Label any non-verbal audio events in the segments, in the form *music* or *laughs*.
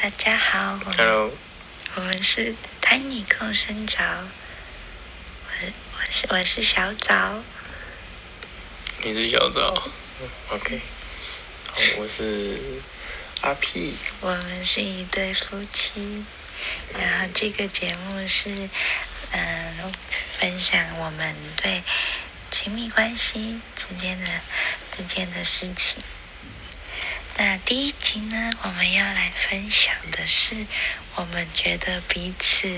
大家好，Hello，我们是丹尼共生藻，我我是我是小枣，你是小赵，OK，好，我是阿 P，我们是一对夫妻，然后这个节目是嗯分享我们对亲密关系之间的之间的事情。那第一集呢，我们要来分享的是我们觉得彼此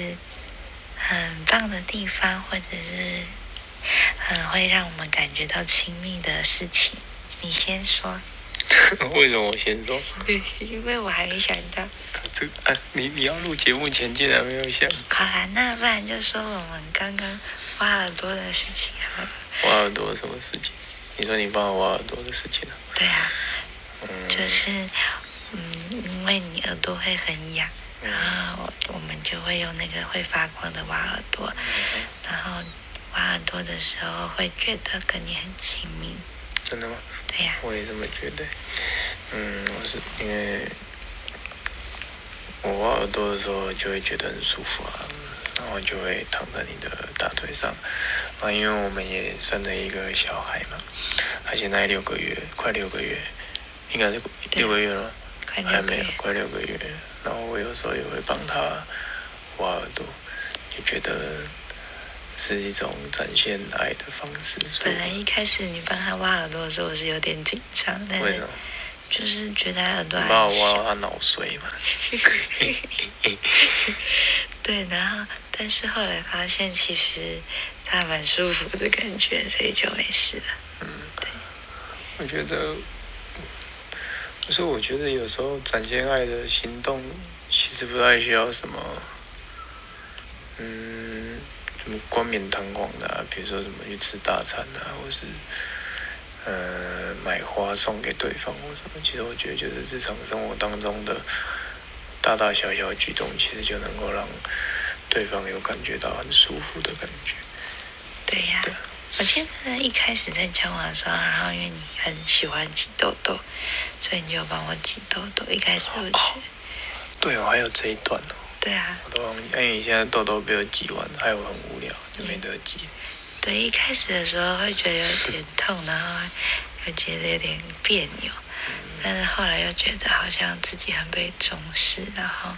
很棒的地方，或者是很会让我们感觉到亲密的事情。你先说。*laughs* 为什么我先说？对，因为我还没想到。这啊，你你要录节目前竟然没有想好啦，那不然就说我们刚刚挖耳朵的事情好了。挖耳朵什么事情？你说你帮我挖耳朵的事情啊？对啊，嗯，就是嗯，因为你耳朵会很痒，然后我们就会用那个会发光的挖耳朵，然后挖耳朵的时候会觉得跟你很亲密。真的吗？对呀、我也这么觉得。嗯，我是因为我挖耳朵的时候就会觉得很舒服啊，然后就会躺在你的大腿上。啊，因为我们也生了一个小孩嘛，他现在六个月，快六个月，应该是六个月了，快还没快六个月。然后我有时候也会帮他挖耳朵，就觉得是一种展现爱的方式。本来一开始你帮他挖耳朵的时候，我是有点紧张，但是？就是觉得他耳朵你把我挖他脑髓嘛？*laughs* 对，然后但是后来发现其实他蛮舒服的感觉，所以就没事了。嗯，对我觉得，可是我觉得有时候展现爱的行动，其实不太需要什么，嗯，什么冠冕堂皇的、啊，比如说什么去吃大餐啊，或是呃买花送给对方或什么。其实我觉得就是日常生活当中的大大小小的举动，其实就能够让对方有感觉到很舒服的感觉。对呀、对我记得一开始在交往的时候，然后因为你很喜欢挤痘痘，所以你就帮我挤痘痘。一开始我觉得，对哦，还有这一段哦。对啊，我都忘记，因为你现在痘痘被我挤完，还有很无聊，就没得挤。对，一开始的时候会觉得有点痛，然后又觉得有点别扭，但是后来又觉得好像自己很被重视，然后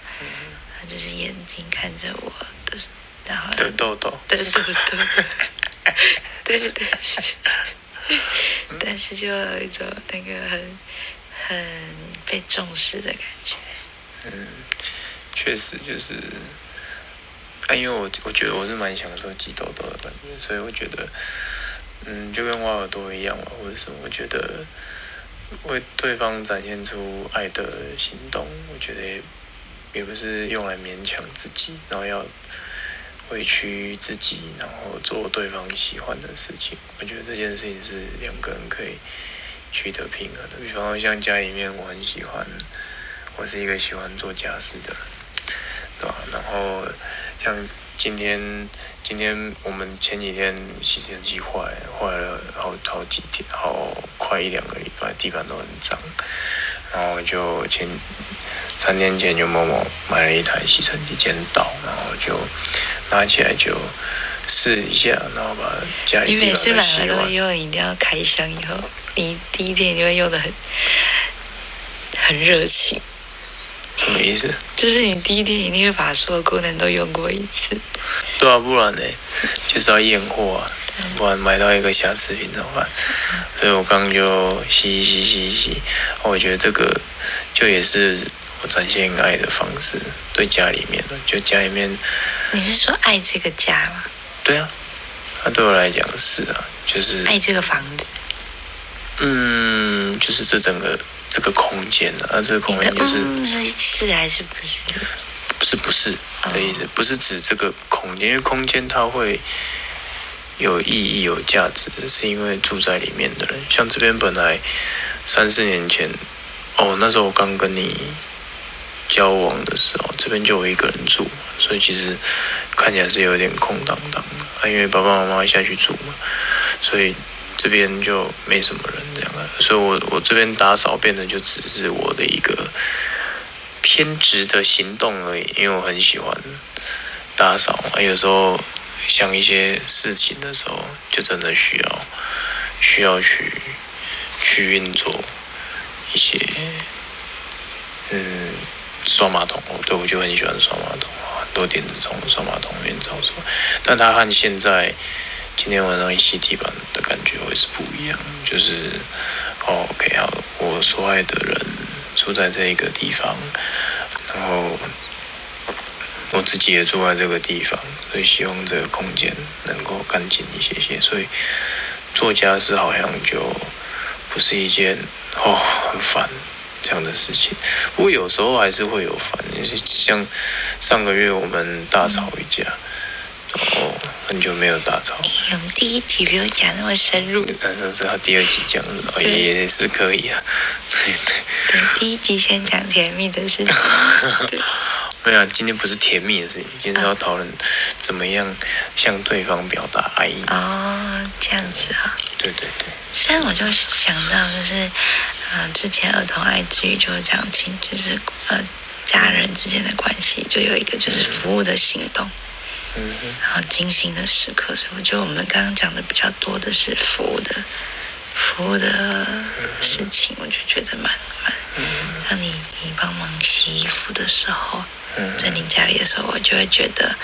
就是眼睛看着我的，然后的痘痘，对对对，*laughs* *laughs* 对对是，但是就有一种那个很很被重视的感觉。嗯，确实就是，啊，因为我我觉得我是蛮享受挤痘痘的感觉，所以我觉得，嗯，就跟挖耳朵一样嘛，或者什么，我觉得为对方展现出爱的行动，我觉得也也不是用来勉强自己，然后要委屈自己，然后做对方喜欢的事情。我觉得这件事情是两个人可以取得平衡的。比方说像家里面，我很喜欢，我是一个喜欢做家事的人，对吧？然后像今天，今天我们前几天吸尘器坏了，坏了好好几天，好快一两个礼拜，地板都很脏。然后就前三天前就某某买了一台吸尘器捡到，然后就拿起来就试一下，然后把家里你每次买完了都会。用，你一定要开箱以后，你第一天就会用的很很热情，什么意思？就是你第一天一定会把所有功能都用过一次。对啊，不然呢，就是要验货啊，不然买到一个瑕疵品怎么办？所以我刚刚就洗一洗洗一洗，我觉得这个就也是我展现爱的方式，对家里面的，就家里面，你是说爱这个家吗？对啊，那对我来讲是啊，就是爱这个房子？嗯，就是这整个这个空间啊，这个空间就是嗯是是还是不是？不是不是的意思，不是指这个空间，因为空间它会有意义、有价值，是因为住在里面的人。像这边本来三四年前，哦，那时候我刚跟你交往的时候，这边就我一个人住，所以其实看起来是有点空荡荡的。啊，因为爸爸妈妈下去住嘛，所以这边就没什么人这样啊。所以我我这边打扫变得就只是我的一个偏执的行动而已，因为我很喜欢打扫嘛，有时候想一些事情的时候，就真的需要需要去去运作一些，嗯，刷马桶。哦，对我就很喜欢刷马桶，很多点子从刷马桶。里面找出来，但它和现在今天晚上洗地板的感觉会是不一样，就是哦，OK 好，我所爱的人住在这一个地方，然后我自己也住在这个地方，所以希望这个空间能够干净一些些，所以做家事好像就不是一件哦很烦。这样的事情。不过有时候还是会有烦，就是像上个月我们大吵一架，然后很久没有大吵。我们第一集没有讲那么深入，但是这第二集讲了也也是可以啊。对对。对，第一集先讲甜蜜的事情，对，*laughs* 没有啊，今天不是甜蜜的事情，今天是要讨论怎么样向对方表达爱意。哦，这样子啊、对对对，虽然我就想到，就是，呃，之前儿童爱之语就讲清，就是呃家人之间的关系，就有一个就是服务的行动，嗯哼，然后精心的时刻，所以我觉得我们刚刚讲的比较多的是服务的服务的事情，我就觉得蛮蛮，像你你帮忙洗衣服的时候，嗯在你家里的时候，我就会觉得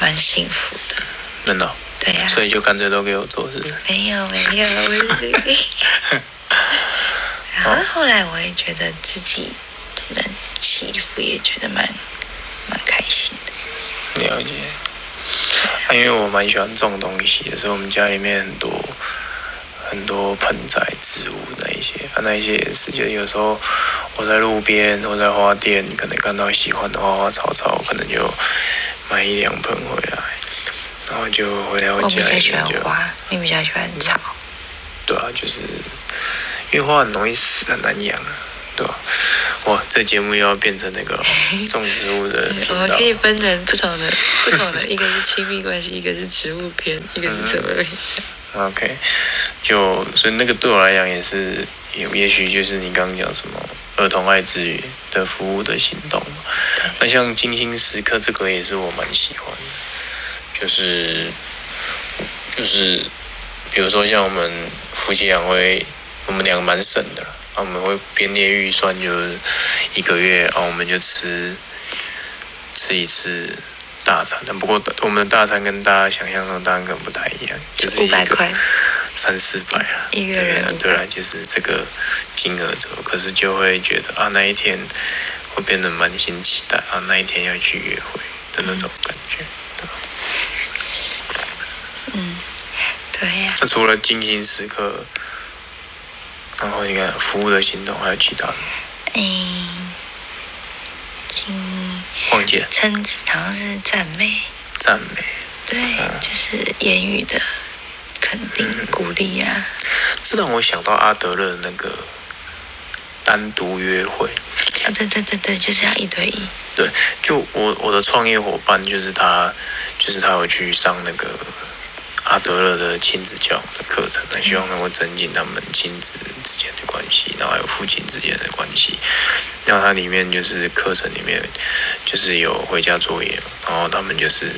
蛮幸福的，真的哦、对呀、所以就干脆都给我做，是不是？没有没有，我是这个。然后后来我也觉得自己能洗衣服，也觉得蛮蛮开心的。了解。啊、因为我蛮喜欢种东西的，所以我们家里面很多很多盆栽、植物那一些，啊，那一些也是，就有时候我在路边或在花店，可能看到喜欢的花花草草，可能就买一两盆回来，然后就回来我我比家里较喜欢，花，你比较喜欢草。对啊，就是因为花很容易死，很难养啊，对吧、哇，这节目又要变成那个 *laughs* 种植物的我们可。以分成不同的不同的，一个是亲密关系，一个是植物篇，一个是什么篇？OK，就所以那个对我来讲也是，也也许就是你刚刚讲什么儿童爱之语的服务的行动。那像精心时刻这个也是我蛮喜欢的，就是就是比如说像我们夫妻俩会，我们两个蛮省的啦，啊，我们会编列预算，就是一个月啊，我们就吃吃一次大餐。但不过我们的大餐跟大家想象中的大餐可能不太一样，就是五一个百块。三四百啊，一个对人500啊对啊，就是这个金额左右，可是就会觉得啊，那一天会变得满心期待啊，那一天要去约会的那种感觉。对吧？嗯，对呀、那除了精心时刻，然后你看服务的行动，还有其他的吗嗯，亲忘记了称好像是赞美，赞美。对，就是言语的肯定、鼓励啊。这让我想到阿德勒的那个单独约会。啊，对对对对，就是要一对一。对，就我我的创业伙伴，就是他，就是他有去上那个阿德勒的亲子教育的课程，他希望能够增进他们亲子之间的关系，然后还有父亲之间的关系。然后它里面就是课程里面就是有回家作业，然后他们就是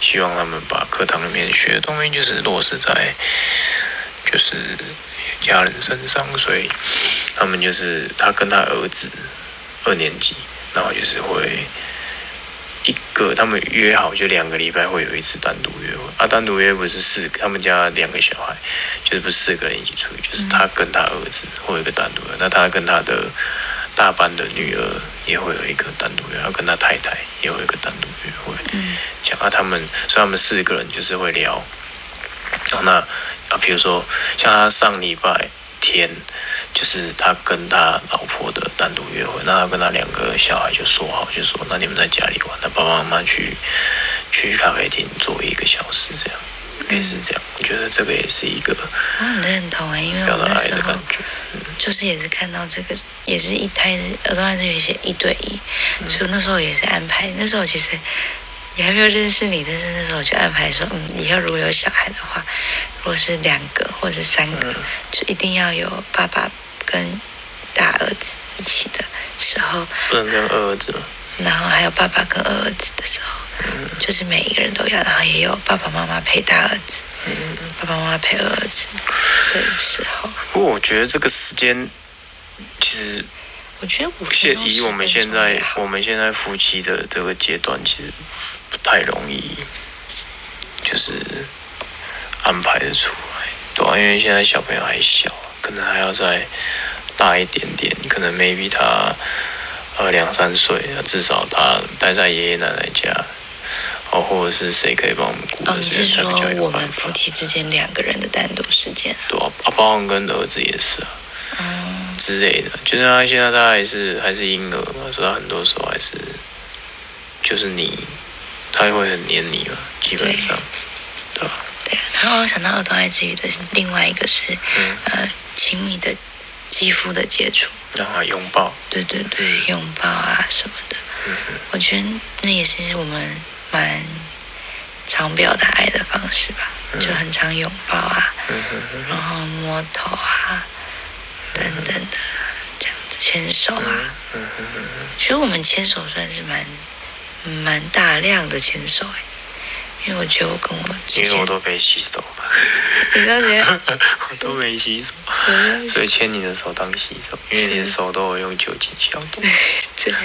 希望他们把课堂里面学的东西就是落实在就是家人身上，所以他们就是他跟他儿子二年级，然后就是会一个他们约好就两个礼拜会有一次单独约会。啊，单独约不是四，他们家两个小孩，就是不是四个人一起出去，就是他跟他儿子会有一个单独约，那他跟他的大班的女儿也会有一个单独约，然后跟他太太也会有一个单独约会，嗯讲啊他们，所以他们四个人就是会聊，然后那啊比如说像他上礼拜天。就是他跟他老婆的单独约会，那他跟他两个小孩就说好，就说那你们在家里玩，那爸爸妈妈去去咖啡厅坐一个小时，这样类似这样。我觉得这个也是一个我很认同啊，因为我那时候。就是也是看到这个，也是一胎儿童还是有一些一对一，所以那时候也是安排。那时候其实也还没有认识你，但是那时候我就安排说，嗯，以后如果有小孩的话，如果是两个或者三个，就一定要有爸爸跟大儿子一起的，时候，不能跟二儿子吗？然后还有爸爸跟二儿子的时候，就是每一个人都要，然后也有爸爸妈妈陪大儿子，爸爸妈妈陪二儿子的时候。不过我觉得这个时间其实我觉得五现以我们现在10分钟也好我们现在夫妻的这个阶段，其实不太容易，就是安排的出来，对啊，因为现在小朋友还小，可能还要再大一点点，可能 maybe 他呃两三岁，至少他待在爷爷奶奶家，哦，或者是谁可以帮我们顾哦，的时你是说间才比较有我办法们夫。妻之间两个人的单独时间？对啊，啊，包含跟儿子也是啊。嗯，之类的，就是他现在他还是还是婴儿嘛，所以他很多时候还是就是你，他会很黏你嘛，基本上，对吧？对啊。然后我想到儿童爱之语的另外一个是，嗯，呃，亲密的肌肤的接触，让他拥抱，对对对，拥抱啊什么的。嗯我觉得那也是我们蛮常表达爱的方式吧，就很常拥抱啊，然后摸头啊，等等的，这样子牵手啊。其实我们牵手算是蛮蛮大量的牵手哎，因为我觉得我跟我因为我，都没洗手，*laughs* 你知道怎样？我都没洗手，所以牵你的手当洗手，因为你的手都有用酒精消毒。*laughs* 这样，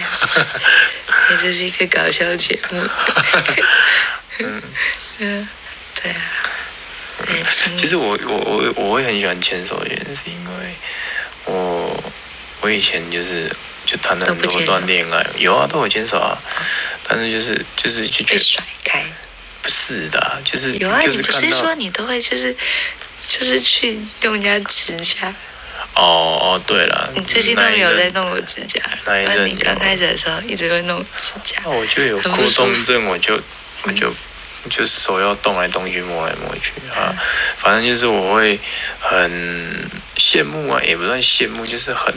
也 *laughs* 这是一个搞笑节目。嗯，嗯，对啊，其实我我我我会很喜欢牵手的原因，是因为我我以前就是就谈了很多段恋爱，有啊都有牵手啊，但是就是就是就觉被得甩开。不是的啊，就是有啊，就是你不是说你都会就是就是去弄人家指甲？哦哦对了，你最近都没有在弄我指甲了，那你刚开始的时候一直会弄指甲那。我就有我就我就就手要动来动去，摸来摸去啊，反正就是我会很羡慕啊，也不算羡慕，就是很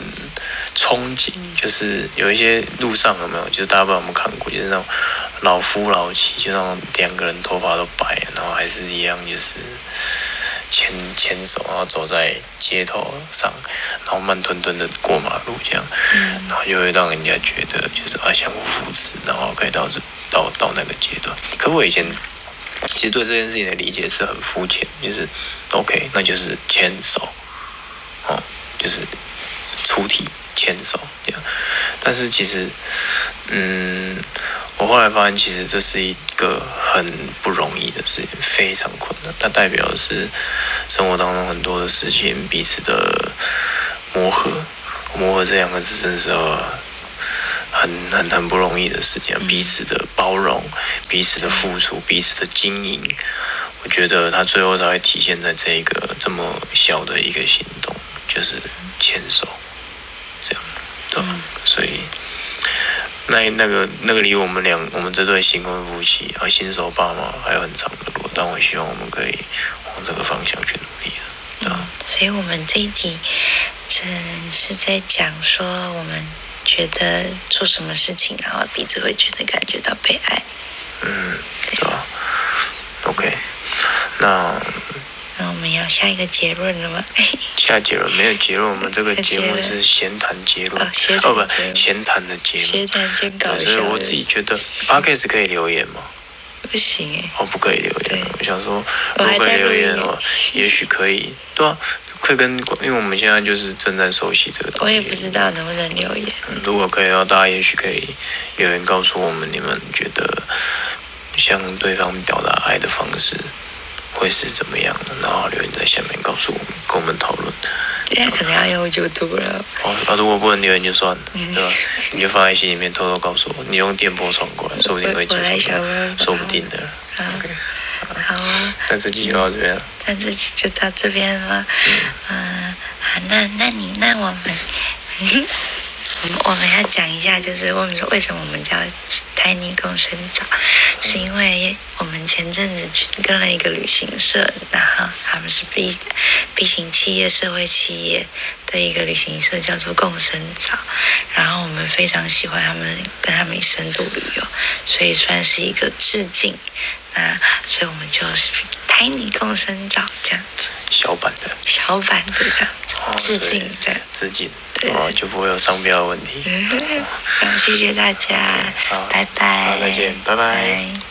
憧憬，就是有一些路上有没有，就是大家不知道有没有看过，就是那种老夫老妻，就那种两个人头发都白了，然后还是一样就是。牵牵手，然后走在街头上，然后慢吞吞的过马路这样，嗯然后就会让人家觉得就是啊相互扶持，然后可以到这到到那个阶段。可我以前其实对这件事情的理解是很肤浅，就是 OK，那就是牵手，哦，就是出体牵手这样。但是其实，嗯，我后来发现，其实这是一个很不容易的事情，非常困难。它代表的是生活当中很多的事情彼此的磨合。磨合这两个字真的是很很很不容易的事情，彼此的包容、彼此的付出、彼此的经营，我觉得它最后才会体现在这一个这么小的一个行动，就是牵手，这样，对吧？所以那那个那个离我们两我们这对新婚夫妻啊新手爸妈还有很长的路，但我希望我们可以往这个方向去努力的，对吧？所以我们这一集只是在讲说，我们觉得做什么事情，然后彼此会觉得感觉到被爱。嗯，对吧？OK，那那我们要下一个结论了吗？下结论没有结论，我们这个节目是闲谈结论，哦不闲谈的结斜论。谈兼搞笑，所以我自己觉得 p o d c a s 可以留言吗？不行哎，哦，不可以留言。我想说，如果可以留言的话，也许可以。对啊，可以跟，因为我们现在就是正在熟悉这个东西。我也不知道能不能留言。嗯如果可以的话，大家也许可以留言告诉我们，你们觉得向对方表达爱的方式会是怎么样的？然后留言在下面告诉我们，跟我们讨论。现在可能要用 YouTube 了。哦，啊，如果不能留言就算了，嗯对吧？*laughs* 你就放在心里面，偷偷告诉我，你用电波传过来，说不定会接受我来，想。说不定的。好好啊，那这期就到这边了。那这期就到这边了。嗯，好，那那你那我们，我们我们要讲一下，就是我们说为什么我们叫台泥共生藻，是因为我们前阵子去跟了一个旅行社，然后他们是 B B 型企业、社会企业的一个旅行社，叫做共生藻。然后我们非常喜欢他们，跟他们深度旅游，所以算是一个致敬。那所以我们就是台海你共生照这样子，小版的，小版的这样哦致所以敬这样。致敬，对。哦，就不会有商标的问题。*laughs* 好，谢谢大家，拜拜。好再见拜拜。拜